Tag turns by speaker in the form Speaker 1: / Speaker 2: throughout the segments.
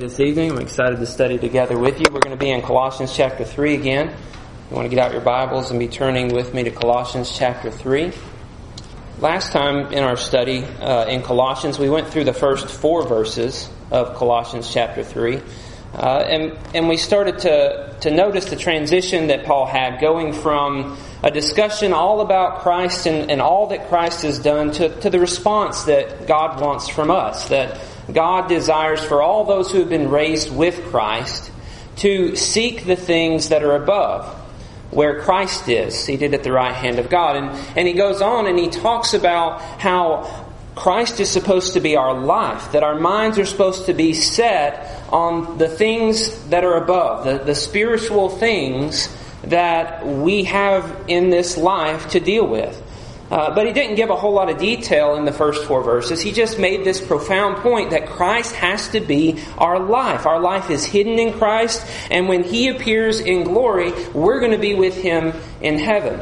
Speaker 1: this evening. I'm excited to study together with you. We're going to be in Colossians chapter 3 again. You want to get out your Bibles and be turning with me to Colossians chapter 3. Last time in our study uh, in Colossians, we went through the first four verses of Colossians chapter 3. Uh, and, and we started to, to notice the transition that Paul had going from a discussion all about Christ and, and all that Christ has done to, to the response that God wants from us. That God desires for all those who have been raised with Christ to seek the things that are above, where Christ is, seated at the right hand of God. And, and he goes on and he talks about how Christ is supposed to be our life, that our minds are supposed to be set on the things that are above, the, the spiritual things that we have in this life to deal with. Uh, but he didn't give a whole lot of detail in the first four verses. He just made this profound point that Christ has to be our life. Our life is hidden in Christ, and when he appears in glory, we're going to be with him in heaven.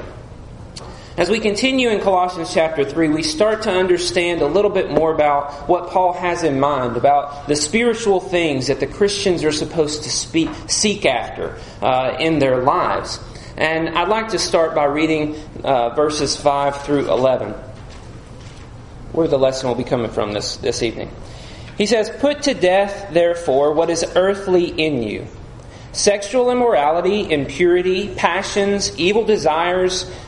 Speaker 1: As we continue in Colossians chapter 3, we start to understand a little bit more about what Paul has in mind, about the spiritual things that the Christians are supposed to speak, seek after uh, in their lives. And I'd like to start by reading uh, verses 5 through 11, where the lesson will be coming from this, this evening. He says, Put to death, therefore, what is earthly in you sexual immorality, impurity, passions, evil desires,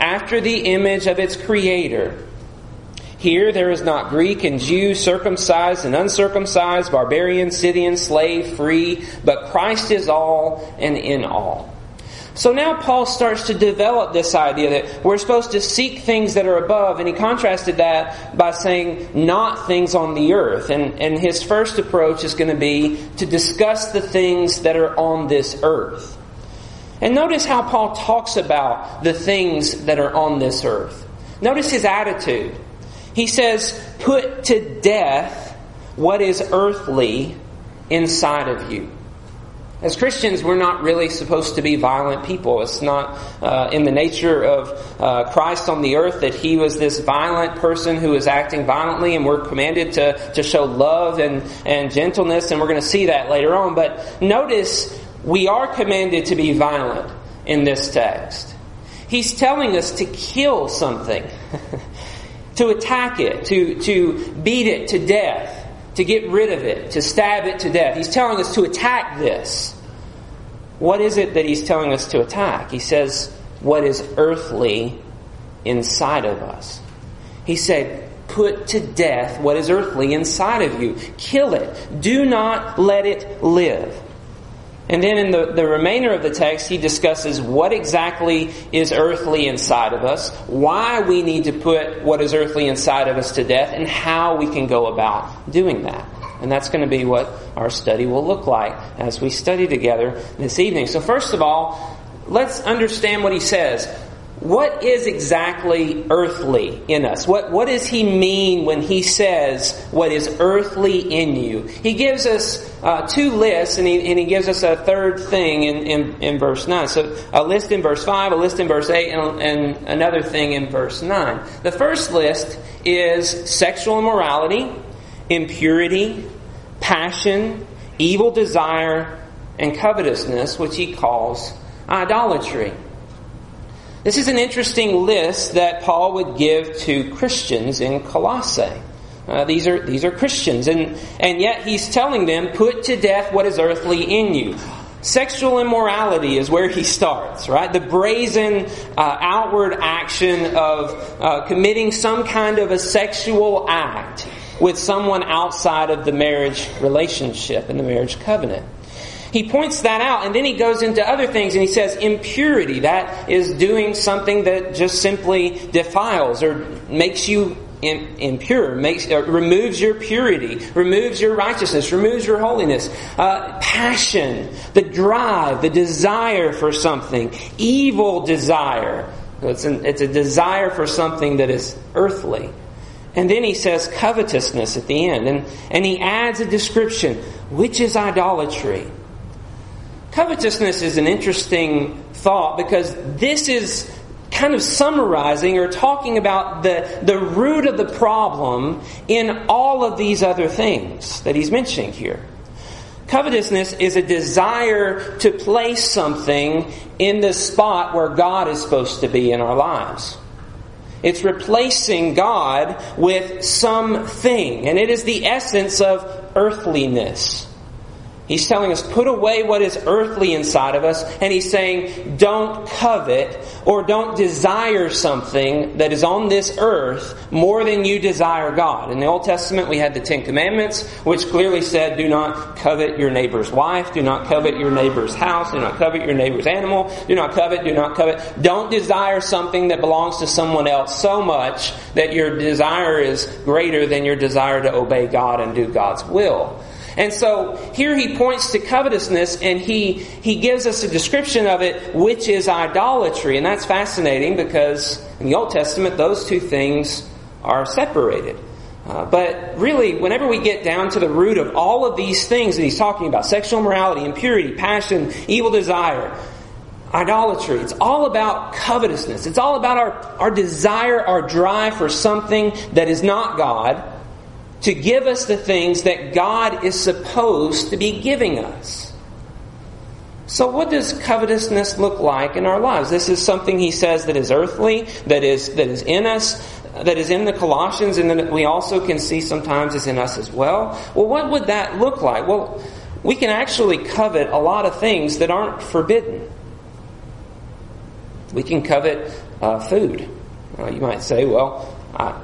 Speaker 1: after the image of its Creator. Here there is not Greek and Jew, circumcised and uncircumcised, barbarian, Scythian, slave, free, but Christ is all and in all. So now Paul starts to develop this idea that we're supposed to seek things that are above, and he contrasted that by saying not things on the earth. And, and his first approach is going to be to discuss the things that are on this earth. And notice how Paul talks about the things that are on this earth. Notice his attitude. He says, Put to death what is earthly inside of you. As Christians, we're not really supposed to be violent people. It's not uh, in the nature of uh, Christ on the earth that he was this violent person who was acting violently, and we're commanded to, to show love and, and gentleness, and we're going to see that later on. But notice, we are commanded to be violent in this text. He's telling us to kill something, to attack it, to, to beat it to death to get rid of it, to stab it to death. He's telling us to attack this. What is it that he's telling us to attack? He says, what is earthly inside of us. He said, put to death what is earthly inside of you. Kill it. Do not let it live. And then in the, the remainder of the text, he discusses what exactly is earthly inside of us, why we need to put what is earthly inside of us to death, and how we can go about doing that. And that's going to be what our study will look like as we study together this evening. So first of all, let's understand what he says what is exactly earthly in us? What, what does he mean when he says what is earthly in you? He gives us uh, two lists and he, and he gives us a third thing in, in, in, verse 9. So a list in verse 5, a list in verse 8, and, and another thing in verse 9. The first list is sexual immorality, impurity, passion, evil desire, and covetousness, which he calls idolatry. This is an interesting list that Paul would give to Christians in Colossae. Uh, these are these are Christians, and and yet he's telling them, "Put to death what is earthly in you." Sexual immorality is where he starts, right? The brazen uh, outward action of uh, committing some kind of a sexual act with someone outside of the marriage relationship and the marriage covenant. He points that out and then he goes into other things and he says impurity. That is doing something that just simply defiles or makes you impure, makes, uh, removes your purity, removes your righteousness, removes your holiness. Uh, passion, the drive, the desire for something, evil desire. It's, an, it's a desire for something that is earthly. And then he says covetousness at the end. And, and he adds a description, which is idolatry. Covetousness is an interesting thought because this is kind of summarizing or talking about the, the root of the problem in all of these other things that he's mentioning here. Covetousness is a desire to place something in the spot where God is supposed to be in our lives. It's replacing God with something, and it is the essence of earthliness. He's telling us, put away what is earthly inside of us, and he's saying, don't covet or don't desire something that is on this earth more than you desire God. In the Old Testament, we had the Ten Commandments, which clearly said, do not covet your neighbor's wife, do not covet your neighbor's house, do not covet your neighbor's animal, do not covet, do not covet. Don't desire something that belongs to someone else so much that your desire is greater than your desire to obey God and do God's will. And so here he points to covetousness and he, he gives us a description of it, which is idolatry. And that's fascinating because in the Old Testament, those two things are separated. Uh, but really, whenever we get down to the root of all of these things that he's talking about sexual morality, impurity, passion, evil desire, idolatry. It's all about covetousness. It's all about our, our desire, our drive for something that is not God to give us the things that God is supposed to be giving us. So, what does covetousness look like in our lives? This is something he says that is earthly, that is, that is in us, that is in the Colossians, and that we also can see sometimes is in us as well. Well, what would that look like? Well, we can actually covet a lot of things that aren't forbidden. We can covet uh, food. Uh, you might say, well, I,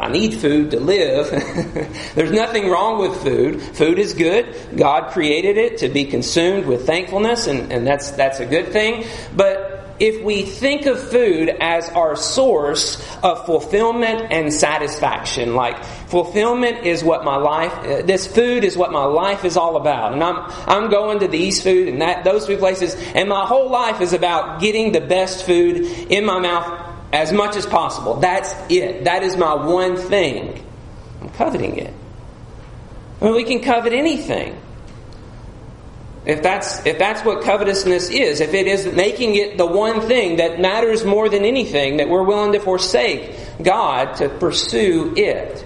Speaker 1: I need food to live. There's nothing wrong with food. Food is good. God created it to be consumed with thankfulness, and, and that's, that's a good thing. But if we think of food as our source of fulfillment and satisfaction, like fulfillment is what my life, uh, this food is what my life is all about, and I'm I'm going to these food and that those food places, and my whole life is about getting the best food in my mouth as much as possible. That's it. That is my one thing. I'm coveting it. I mean, we can covet anything. If that's, if that's what covetousness is, if it is making it the one thing that matters more than anything, that we're willing to forsake God to pursue it.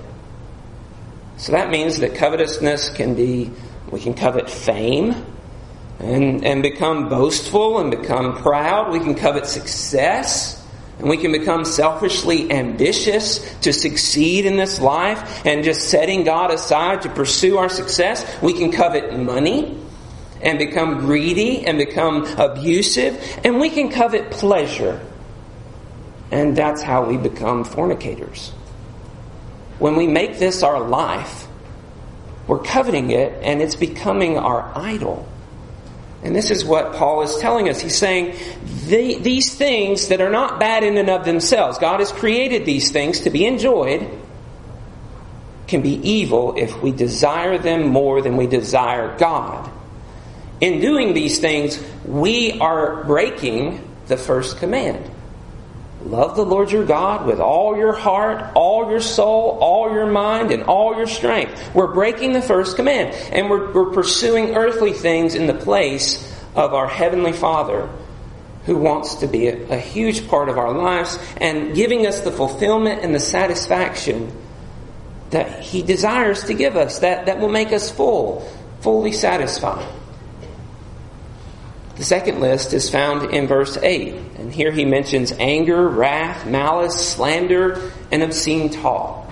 Speaker 1: So that means that covetousness can be, we can covet fame and, and become boastful and become proud. We can covet success. And we can become selfishly ambitious to succeed in this life and just setting God aside to pursue our success. We can covet money and become greedy and become abusive. And we can covet pleasure. And that's how we become fornicators. When we make this our life, we're coveting it and it's becoming our idol. And this is what Paul is telling us. He's saying the, these things that are not bad in and of themselves, God has created these things to be enjoyed, can be evil if we desire them more than we desire God. In doing these things, we are breaking the first command. Love the Lord your God with all your heart, all your soul, all your mind, and all your strength. We're breaking the first command, and we're, we're pursuing earthly things in the place of our Heavenly Father who wants to be a, a huge part of our lives and giving us the fulfillment and the satisfaction that He desires to give us, that, that will make us full, fully satisfied. The second list is found in verse 8. And here he mentions anger, wrath, malice, slander, and obscene talk.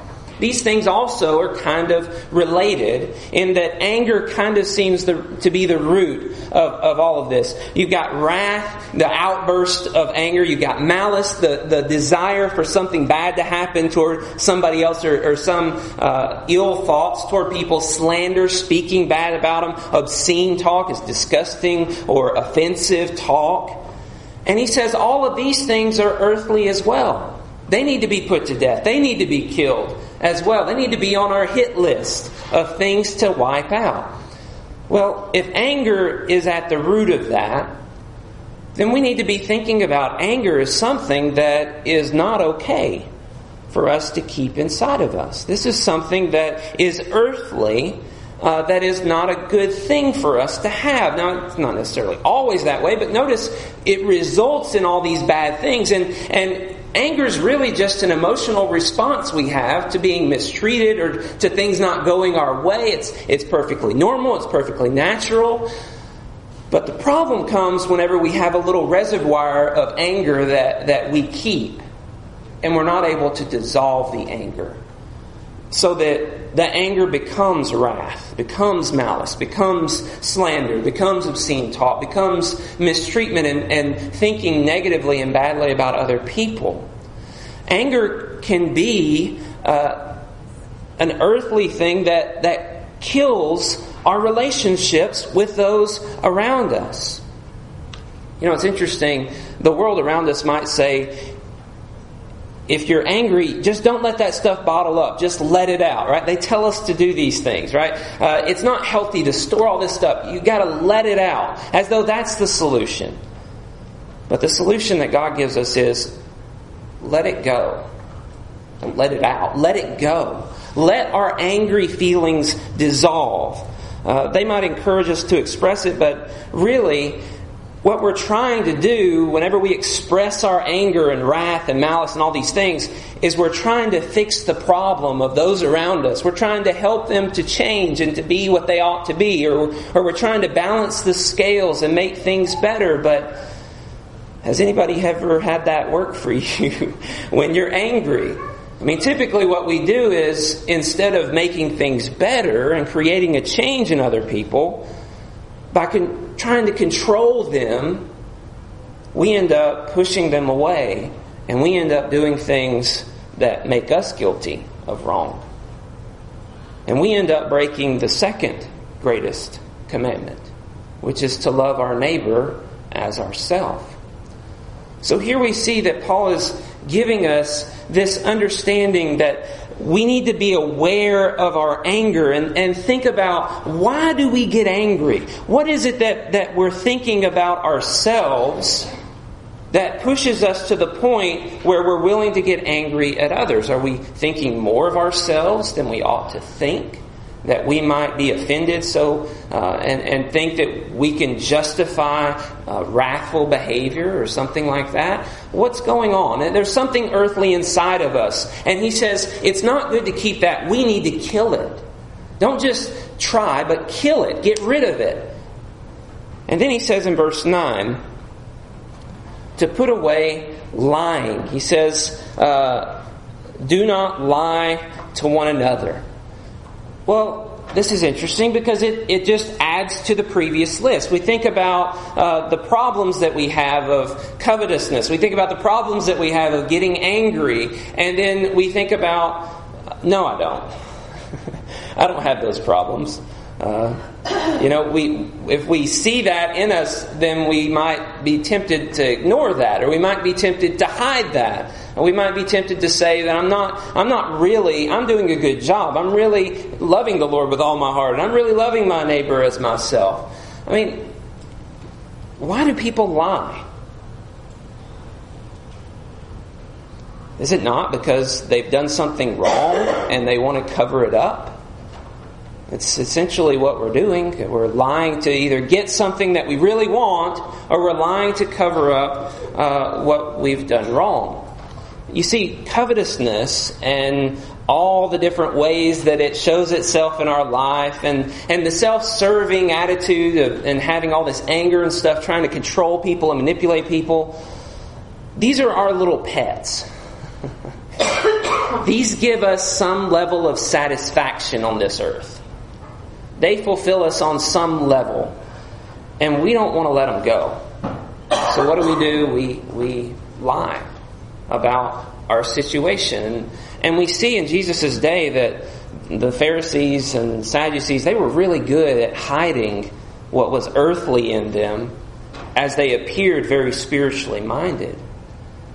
Speaker 1: These things also are kind of related in that anger kind of seems the, to be the root of, of all of this. You've got wrath, the outburst of anger. You've got malice, the, the desire for something bad to happen toward somebody else or, or some uh, ill thoughts toward people. Slander, speaking bad about them. Obscene talk is disgusting or offensive talk. And he says all of these things are earthly as well. They need to be put to death. They need to be killed. As well. They need to be on our hit list of things to wipe out. Well, if anger is at the root of that, then we need to be thinking about anger as something that is not okay for us to keep inside of us. This is something that is earthly, uh, that is not a good thing for us to have. Now, it's not necessarily always that way, but notice it results in all these bad things. And, and anger is really just an emotional response we have to being mistreated or to things not going our way. It's, it's perfectly normal, it's perfectly natural. But the problem comes whenever we have a little reservoir of anger that, that we keep and we're not able to dissolve the anger. So that the anger becomes wrath, becomes malice, becomes slander, becomes obscene talk, becomes mistreatment and, and thinking negatively and badly about other people. Anger can be uh, an earthly thing that, that kills our relationships with those around us. You know, it's interesting. The world around us might say, if you're angry, just don't let that stuff bottle up. Just let it out, right? They tell us to do these things, right? Uh, it's not healthy to store all this stuff. You gotta let it out, as though that's the solution. But the solution that God gives us is let it go. Don't let it out. Let it go. Let our angry feelings dissolve. Uh, they might encourage us to express it, but really, what we're trying to do whenever we express our anger and wrath and malice and all these things is we're trying to fix the problem of those around us. We're trying to help them to change and to be what they ought to be, or, or we're trying to balance the scales and make things better. But has anybody ever had that work for you when you're angry? I mean, typically what we do is instead of making things better and creating a change in other people, by con- trying to control them, we end up pushing them away and we end up doing things that make us guilty of wrong. And we end up breaking the second greatest commandment, which is to love our neighbor as ourself. So here we see that Paul is giving us this understanding that we need to be aware of our anger and, and think about why do we get angry? What is it that, that we're thinking about ourselves that pushes us to the point where we're willing to get angry at others? Are we thinking more of ourselves than we ought to think? That we might be offended. So uh, and, and think that we can justify uh, wrathful behavior or something like that. What's going on? There's something earthly inside of us. And he says it's not good to keep that. We need to kill it. Don't just try but kill it. Get rid of it. And then he says in verse 9 to put away lying. He says uh, do not lie to one another well, this is interesting because it, it just adds to the previous list. We think about uh, the problems that we have of covetousness. We think about the problems that we have of getting angry. And then we think about, no, I don't. I don't have those problems. Uh, you know, we if we see that in us, then we might be tempted to ignore that, or we might be tempted to hide that. And we might be tempted to say that I'm not I'm not really I'm doing a good job. I'm really loving the Lord with all my heart, and I'm really loving my neighbor as myself. I mean, why do people lie? Is it not because they've done something wrong and they want to cover it up? It's essentially what we're doing. We're lying to either get something that we really want, or we're lying to cover up uh, what we've done wrong. You see, covetousness and all the different ways that it shows itself in our life, and, and the self serving attitude of, and having all this anger and stuff, trying to control people and manipulate people, these are our little pets. these give us some level of satisfaction on this earth. They fulfill us on some level, and we don't want to let them go. So what do we do? We we lie about our situation, and, and we see in Jesus' day that the Pharisees and Sadducees they were really good at hiding what was earthly in them as they appeared very spiritually minded.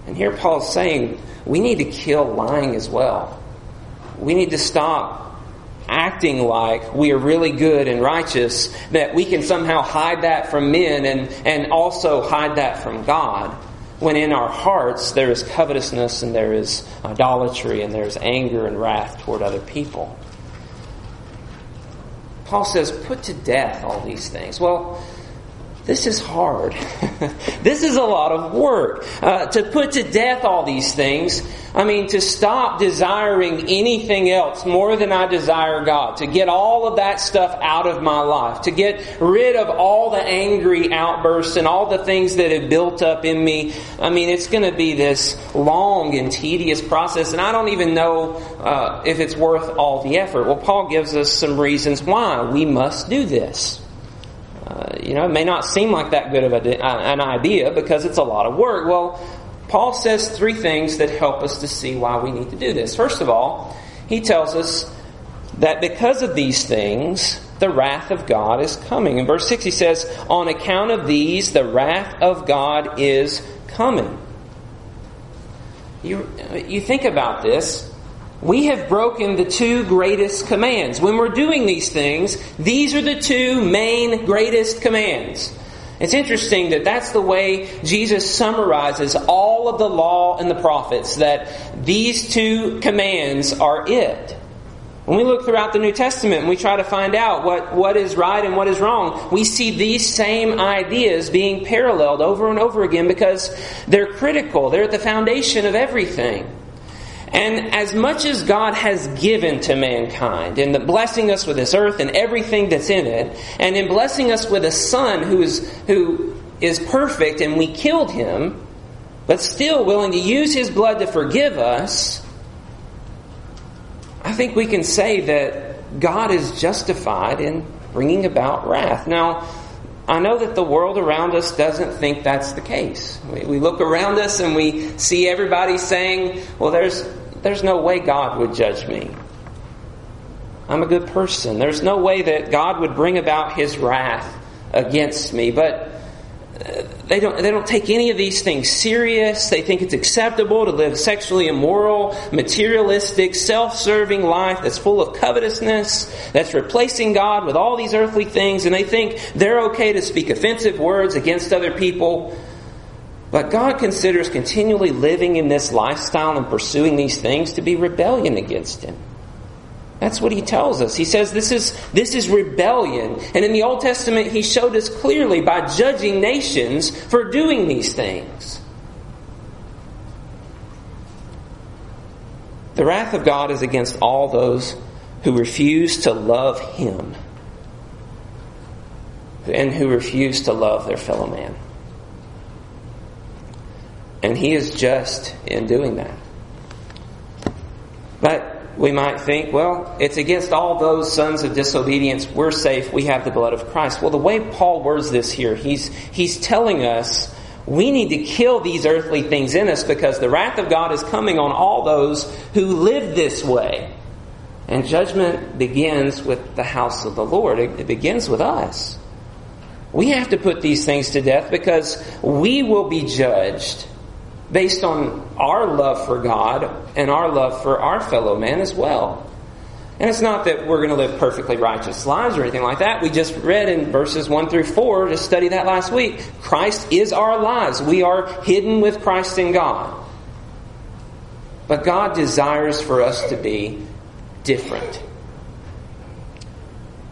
Speaker 1: And here Paul's saying we need to kill lying as well. we need to stop acting like we are really good and righteous, that we can somehow hide that from men and, and also hide that from God. When in our hearts there is covetousness and there is idolatry and there's anger and wrath toward other people. Paul says, put to death all these things. Well, this is hard. this is a lot of work. Uh, to put to death all these things, I mean, to stop desiring anything else more than I desire God, to get all of that stuff out of my life, to get rid of all the angry outbursts and all the things that have built up in me. I mean, it's going to be this long and tedious process, and I don't even know uh, if it's worth all the effort. Well, Paul gives us some reasons why we must do this. Uh, you know, it may not seem like that good of a, uh, an idea because it's a lot of work. Well, Paul says three things that help us to see why we need to do this. First of all, he tells us that because of these things, the wrath of God is coming. In verse 6, he says, On account of these, the wrath of God is coming. You, you think about this we have broken the two greatest commands. When we're doing these things, these are the two main greatest commands. It's interesting that that's the way Jesus summarizes all of the law and the prophets, that these two commands are it. When we look throughout the New Testament and we try to find out what, what is right and what is wrong, we see these same ideas being paralleled over and over again because they're critical. They're at the foundation of everything. And as much as God has given to mankind in the blessing us with this earth and everything that's in it, and in blessing us with a son who is, who is perfect and we killed him, but still willing to use his blood to forgive us, I think we can say that God is justified in bringing about wrath. Now, I know that the world around us doesn't think that's the case. We, we, look around us and we see everybody saying, well, there's, there's no way God would judge me. I'm a good person. There's no way that God would bring about his wrath against me. But uh, they don't, they don't take any of these things serious. They think it's acceptable to live sexually immoral, materialistic, self-serving life that's full of covetousness, that's replacing God with all these earthly things, and they think they're okay to speak offensive words against other people. But God considers continually living in this lifestyle and pursuing these things to be rebellion against Him. That's what he tells us. He says this is, this is rebellion. And in the Old Testament, he showed us clearly by judging nations for doing these things. The wrath of God is against all those who refuse to love him and who refuse to love their fellow man. And he is just in doing that. But we might think, well, it's against all those sons of disobedience. We're safe. We have the blood of Christ. Well, the way Paul words this here, he's, he's telling us we need to kill these earthly things in us because the wrath of God is coming on all those who live this way. And judgment begins with the house of the Lord. It, it begins with us. We have to put these things to death because we will be judged based on our love for God and our love for our fellow man as well. And it's not that we're going to live perfectly righteous lives or anything like that. We just read in verses 1 through 4 to study that last week. Christ is our lives. We are hidden with Christ in God. But God desires for us to be different.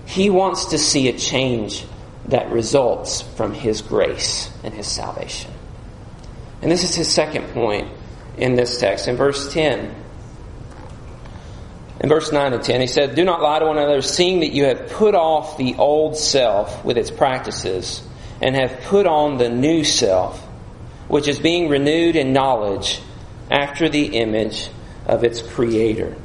Speaker 1: He wants to see a change that results from His grace and His salvation. And this is his second point in this text. In verse 10, in verse 9 and 10, he said, Do not lie to one another, seeing that you have put off the old self with its practices, and have put on the new self, which is being renewed in knowledge after the image of its creator.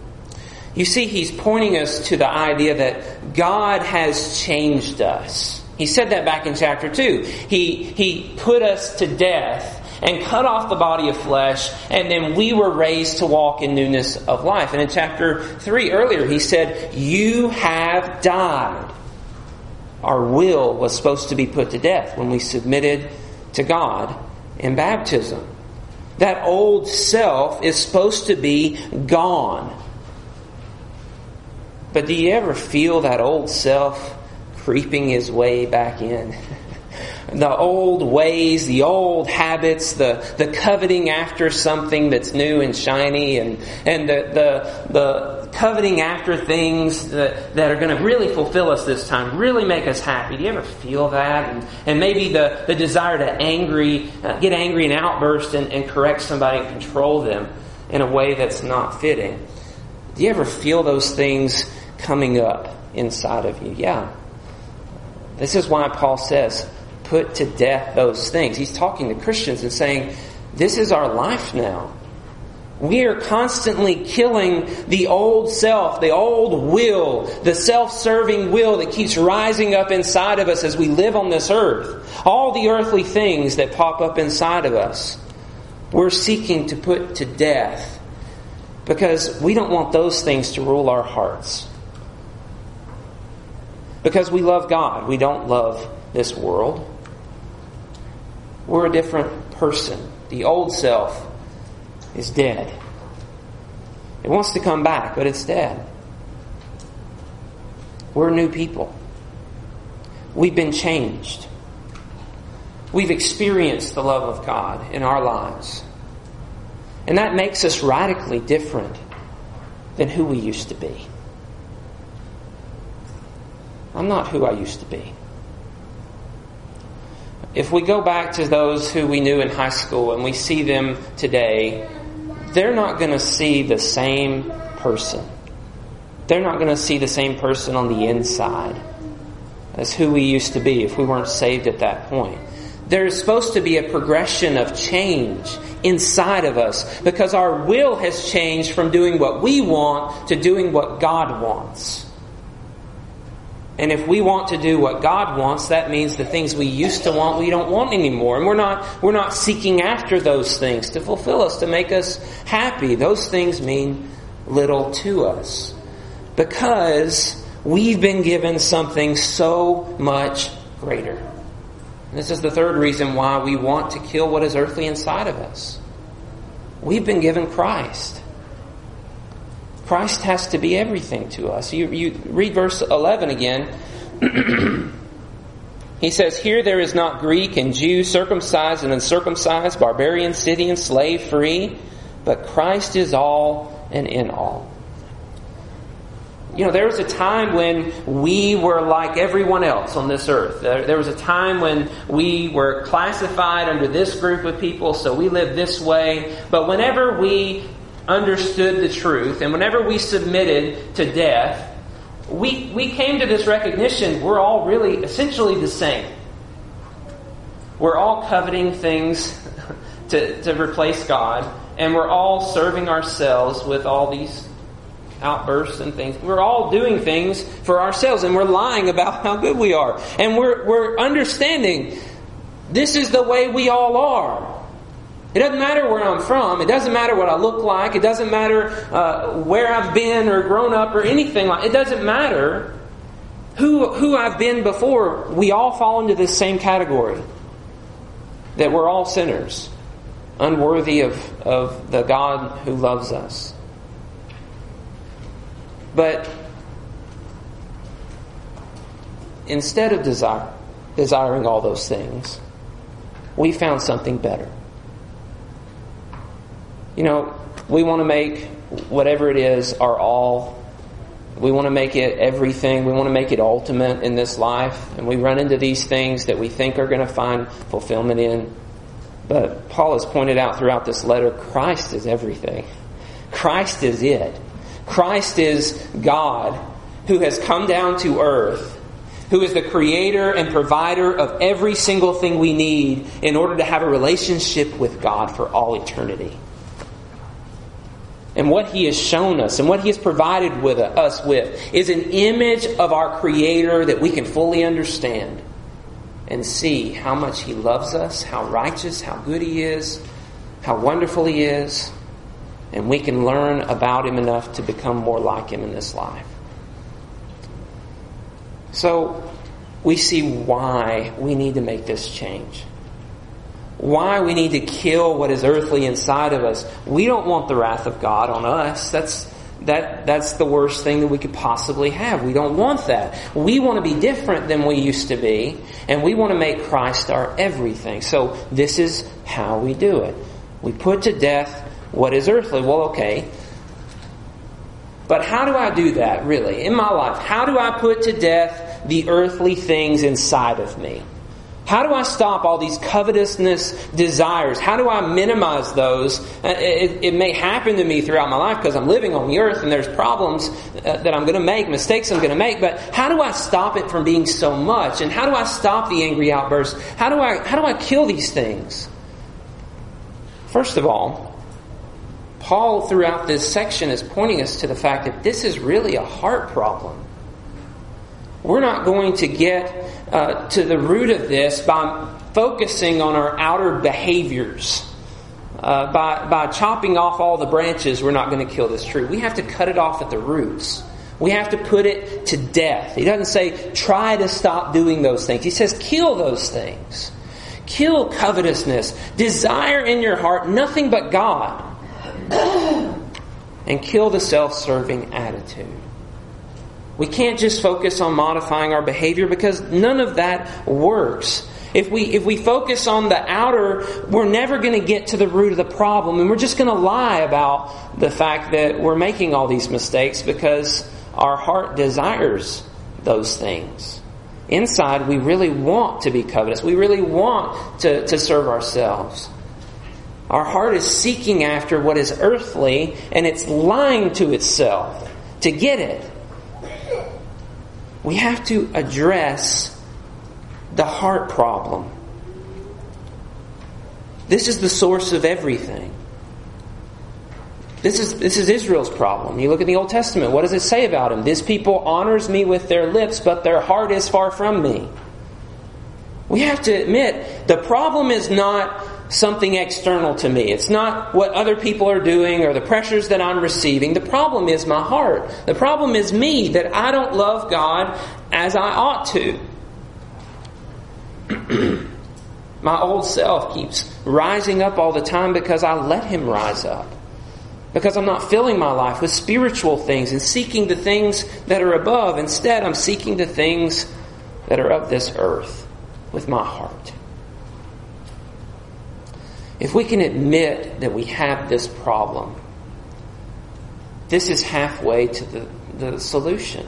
Speaker 1: You see, he's pointing us to the idea that God has changed us. He said that back in chapter 2. He, he put us to death and cut off the body of flesh, and then we were raised to walk in newness of life. And in chapter 3 earlier, he said, You have died. Our will was supposed to be put to death when we submitted to God in baptism. That old self is supposed to be gone. But do you ever feel that old self creeping his way back in? the old ways, the old habits, the, the coveting after something that's new and shiny, and, and the, the, the coveting after things that, that are going to really fulfill us this time, really make us happy. Do you ever feel that? And, and maybe the, the desire to angry, uh, get angry and outburst and, and correct somebody and control them in a way that's not fitting. Do you ever feel those things coming up inside of you? Yeah. This is why Paul says, put to death those things. He's talking to Christians and saying, this is our life now. We are constantly killing the old self, the old will, the self-serving will that keeps rising up inside of us as we live on this earth. All the earthly things that pop up inside of us. We're seeking to put to death because we don't want those things to rule our hearts. Because we love God, we don't love this world. We're a different person. The old self is dead. It wants to come back, but it's dead. We're new people. We've been changed. We've experienced the love of God in our lives. And that makes us radically different than who we used to be. I'm not who I used to be if we go back to those who we knew in high school and we see them today, they're not going to see the same person. They're not going to see the same person on the inside as who we used to be if we weren't saved at that point. There's supposed to be a progression of change inside of us because our will has changed from doing what we want to doing what God wants. And if we want to do what God wants, that means the things we used to want, we don't want anymore. And we're not, we're not seeking after those things to fulfill us, to make us happy. Those things mean little to us. Because we've been given something so much greater. And this is the third reason why we want to kill what is earthly inside of us. We've been given Christ. Christ has to be everything to us. You, you read verse 11 again. he says, Here there is not Greek and Jew, circumcised and uncircumcised, barbarian, Scythian, slave, free, but Christ is all and in all. You know, there was a time when we were like everyone else on this earth. There, there, was a time when we were classified under this group of people, so we lived this way. But whenever we understood the truth, and whenever we submitted to death, we, we came to this recognition we're all really essentially the same. We're all coveting things to, to replace God, and we're all serving ourselves with all these outbursts and things. We're all doing things for ourselves, and we're lying about how good we are. And we're, we're understanding this is the way we all are. It doesn't matter where I'm from. It doesn't matter what I look like. It doesn't matter uh, where I've been or grown up or anything like. It doesn't matter who who I've been before. We all fall into this same category. That we're all sinners, unworthy of of the God who loves us. But instead of desire, desiring all those things, we found something better you know, we want to make whatever it is our all. We want to make it everything. We want to make it ultimate in this life. And we run into these things that we think are going to find fulfillment in. But Paul has pointed out throughout this letter Christ is everything. Christ is it. Christ is God who has come down to earth, who is the creator and provider of every single thing we need in order to have a relationship with God for all eternity and what He has shown us and what He has provided with us with is an image of our Creator that we can fully understand and see how much He loves us, how righteous, how good He is, how wonderful He is, and we can learn about Him enough to become more like Him in this life. So, we see why we need to make this change why we need to kill what is earthly inside of us. We don't want the wrath of God on us. That's that that's the worst thing that we could possibly have. We don't want that. We want to be different than we used to be, and we want to make Christ our everything. So this is how we do it. We put to death what is earthly. Well, okay. But how do I do that, really, in my life? How do I put to death the earthly things inside of me? How do I stop all these covetousness desires? How do I minimize those? Uh, it, it may happen to me throughout my life because I'm living on the earth and there's problems uh, that I'm going to make, mistakes I'm going to make, but how do I stop it from being so much? And how do I stop the angry outbursts? How do I, how do I kill these things? First of all, Paul throughout this section is pointing us to the fact that this is really a heart problem. We're not going to get uh, to the root of this by focusing on our outer behaviors. Uh, by, by chopping off all the branches, we're not going to kill this tree. We have to cut it off at the roots. We have to put it to death. He doesn't say, try to stop doing those things. He says, kill those things. Kill covetousness. Desire in your heart nothing but God. and kill the self serving attitude. We can't just focus on modifying our behavior because none of that works. If we, if we focus on the outer, we're never going to get to the root of the problem and we're just going to lie about the fact that we're making all these mistakes because our heart desires those things. Inside, we really want to be covetous. We really want to, to serve ourselves. Our heart is seeking after what is earthly and it's lying to itself to get it we have to address the heart problem. This is the source of everything. This is, this is Israel's problem. You look at the Old Testament. What does it say about him? This people honors me with their lips, but their heart is far from me. We have to admit, the problem is not something external to me. It's not what other people are doing or the pressures that I'm receiving. The problem is my heart. The problem is me that I don't love God as I ought to. my old self keeps rising up all the time because I let him rise up. Because I'm not filling my life with spiritual things and seeking the things that are above. Instead, I'm seeking the things that are of this earth with my heart. If we can admit that we have this problem, this is halfway to the, the solution.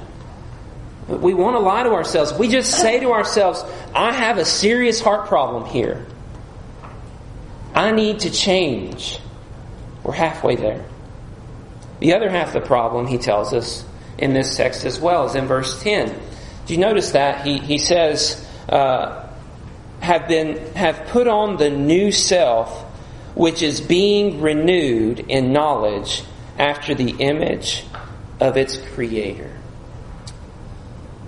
Speaker 1: We want to lie to ourselves. We just say to ourselves, I have a serious heart problem here. I need to change. We're halfway there. The other half of the problem, he tells us in this text as well, is in verse 10. Do you notice that? He, he says, uh, have been have put on the new self which is being renewed in knowledge after the image of its creator.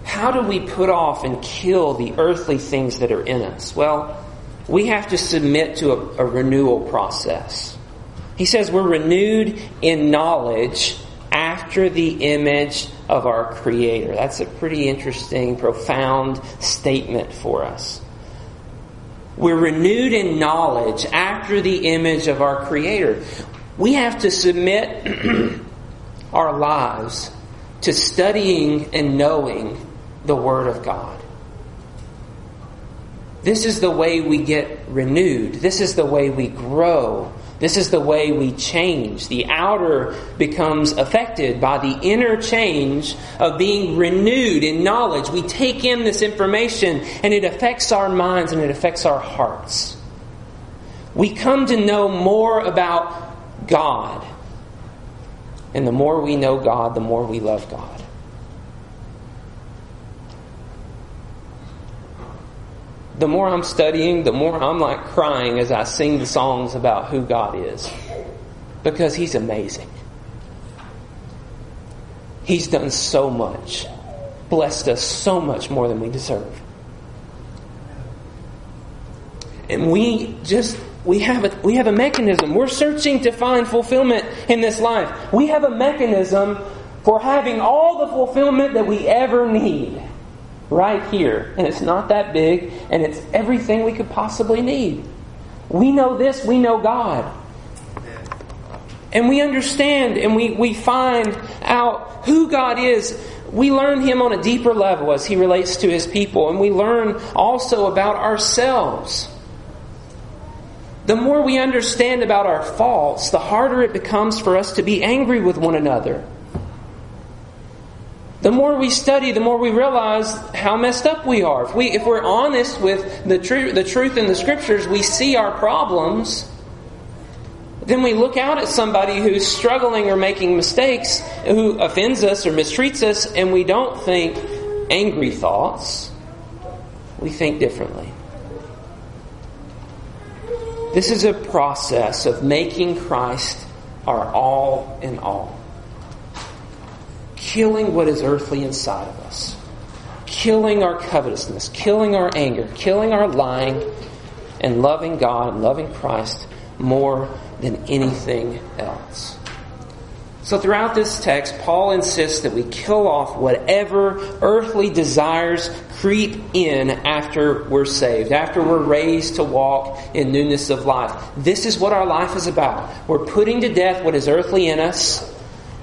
Speaker 1: How do we put off and kill the earthly things that are in us? Well, we have to submit to a, a renewal process. He says we're renewed in knowledge after the image of our Creator. That's a pretty interesting, profound statement for us. We're renewed in knowledge after the image of our Creator. We have to submit our lives to studying and knowing the Word of God. This is the way we get renewed. This is the way we grow this is the way we change. The outer becomes affected by the inner change of being renewed in knowledge. We take in this information and it affects our minds and it affects our hearts. We come to know more about God. And the more we know God, the more we love God. The more I'm studying, the more I'm like crying as I sing the songs about who God is. Because He's amazing. He's done so much, blessed us so much more than we deserve. And we just we have a we have a mechanism. We're searching to find fulfillment in this life. We have a mechanism for having all the fulfillment that we ever need right here. And it's not that big, and it's everything we could possibly need. We know this, we know God. and we understand and we, we find out who God is, we learn Him on a deeper level as He relates to His people, and we learn also about ourselves. The more we understand about our faults, the harder it becomes for us to be angry with one another. The more we study, the more we realize how messed up we are. If, we, if we're honest with the, tr- the truth in the Scriptures, we see our problems. Then we look out at somebody who's struggling or making mistakes, who offends us or mistreats us, and we don't think angry thoughts. We think differently. This is a process of making Christ our all in all killing what is earthly inside of us, killing our covetousness, killing our anger, killing our lying, and loving God and loving Christ more than anything else. So throughout this text, Paul insists that we kill off whatever earthly desires creep in after we're saved, after we're raised to walk in newness of life. This is what our life is about. We're putting to death what is earthly in us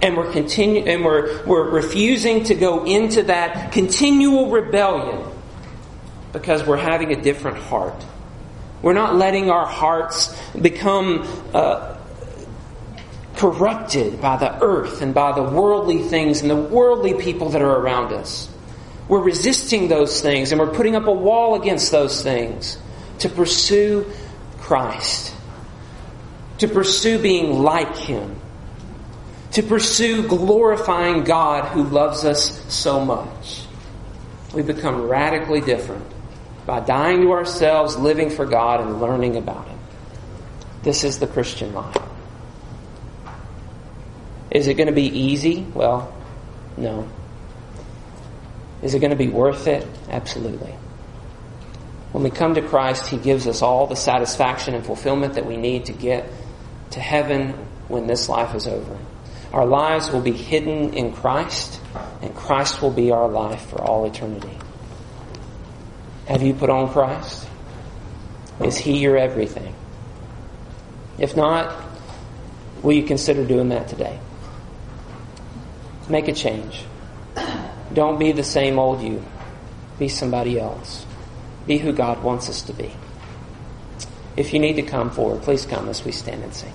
Speaker 1: and we're continu- and we're, we're refusing to go into that continual rebellion because we're having a different heart. We're not letting our hearts become uh, corrupted by the earth and by the worldly things and the worldly people that are around us. We're resisting those things and we're putting up a wall against those things to pursue Christ, to pursue being like Him to pursue glorifying God who loves us so much. We become radically different by dying to ourselves, living for God, and learning about Him. This is the Christian life. Is it going to be easy? Well, no. Is it going to be worth it? Absolutely. When we come to Christ, He gives us all the satisfaction and fulfillment that we need to get to heaven when this life is over. Our lives will be hidden in Christ, and Christ will be our life for all eternity. Have you put on Christ? Is He your everything? If not, will you consider doing that today? Make a change. Don't be the same old you. Be somebody else. Be who God wants us to be. If you need to come forward, please come as we stand and sing.